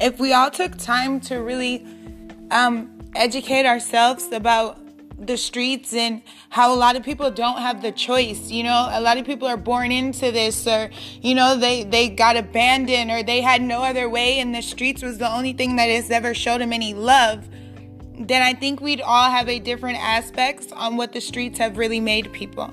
if we all took time to really um, educate ourselves about the streets and how a lot of people don't have the choice you know? A lot of people are born into this or you know they they got abandoned or they had no other way and the streets was the only thing that has ever showed them any love then i think we'd all have a different aspects on what the streets have really made people.